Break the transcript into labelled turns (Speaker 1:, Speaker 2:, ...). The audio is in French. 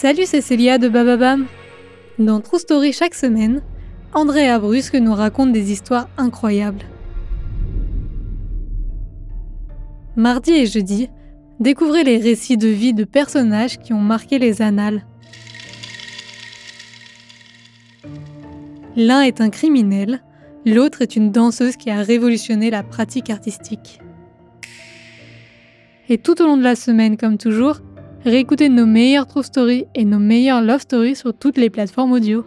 Speaker 1: Salut, c'est Célia de Bababam. Dans True Story chaque semaine, Andrea Brusque nous raconte des histoires incroyables. Mardi et jeudi, découvrez les récits de vie de personnages qui ont marqué les annales. L'un est un criminel, l'autre est une danseuse qui a révolutionné la pratique artistique. Et tout au long de la semaine, comme toujours, réécoutez nos meilleures true stories et nos meilleures love stories sur toutes les plateformes audio.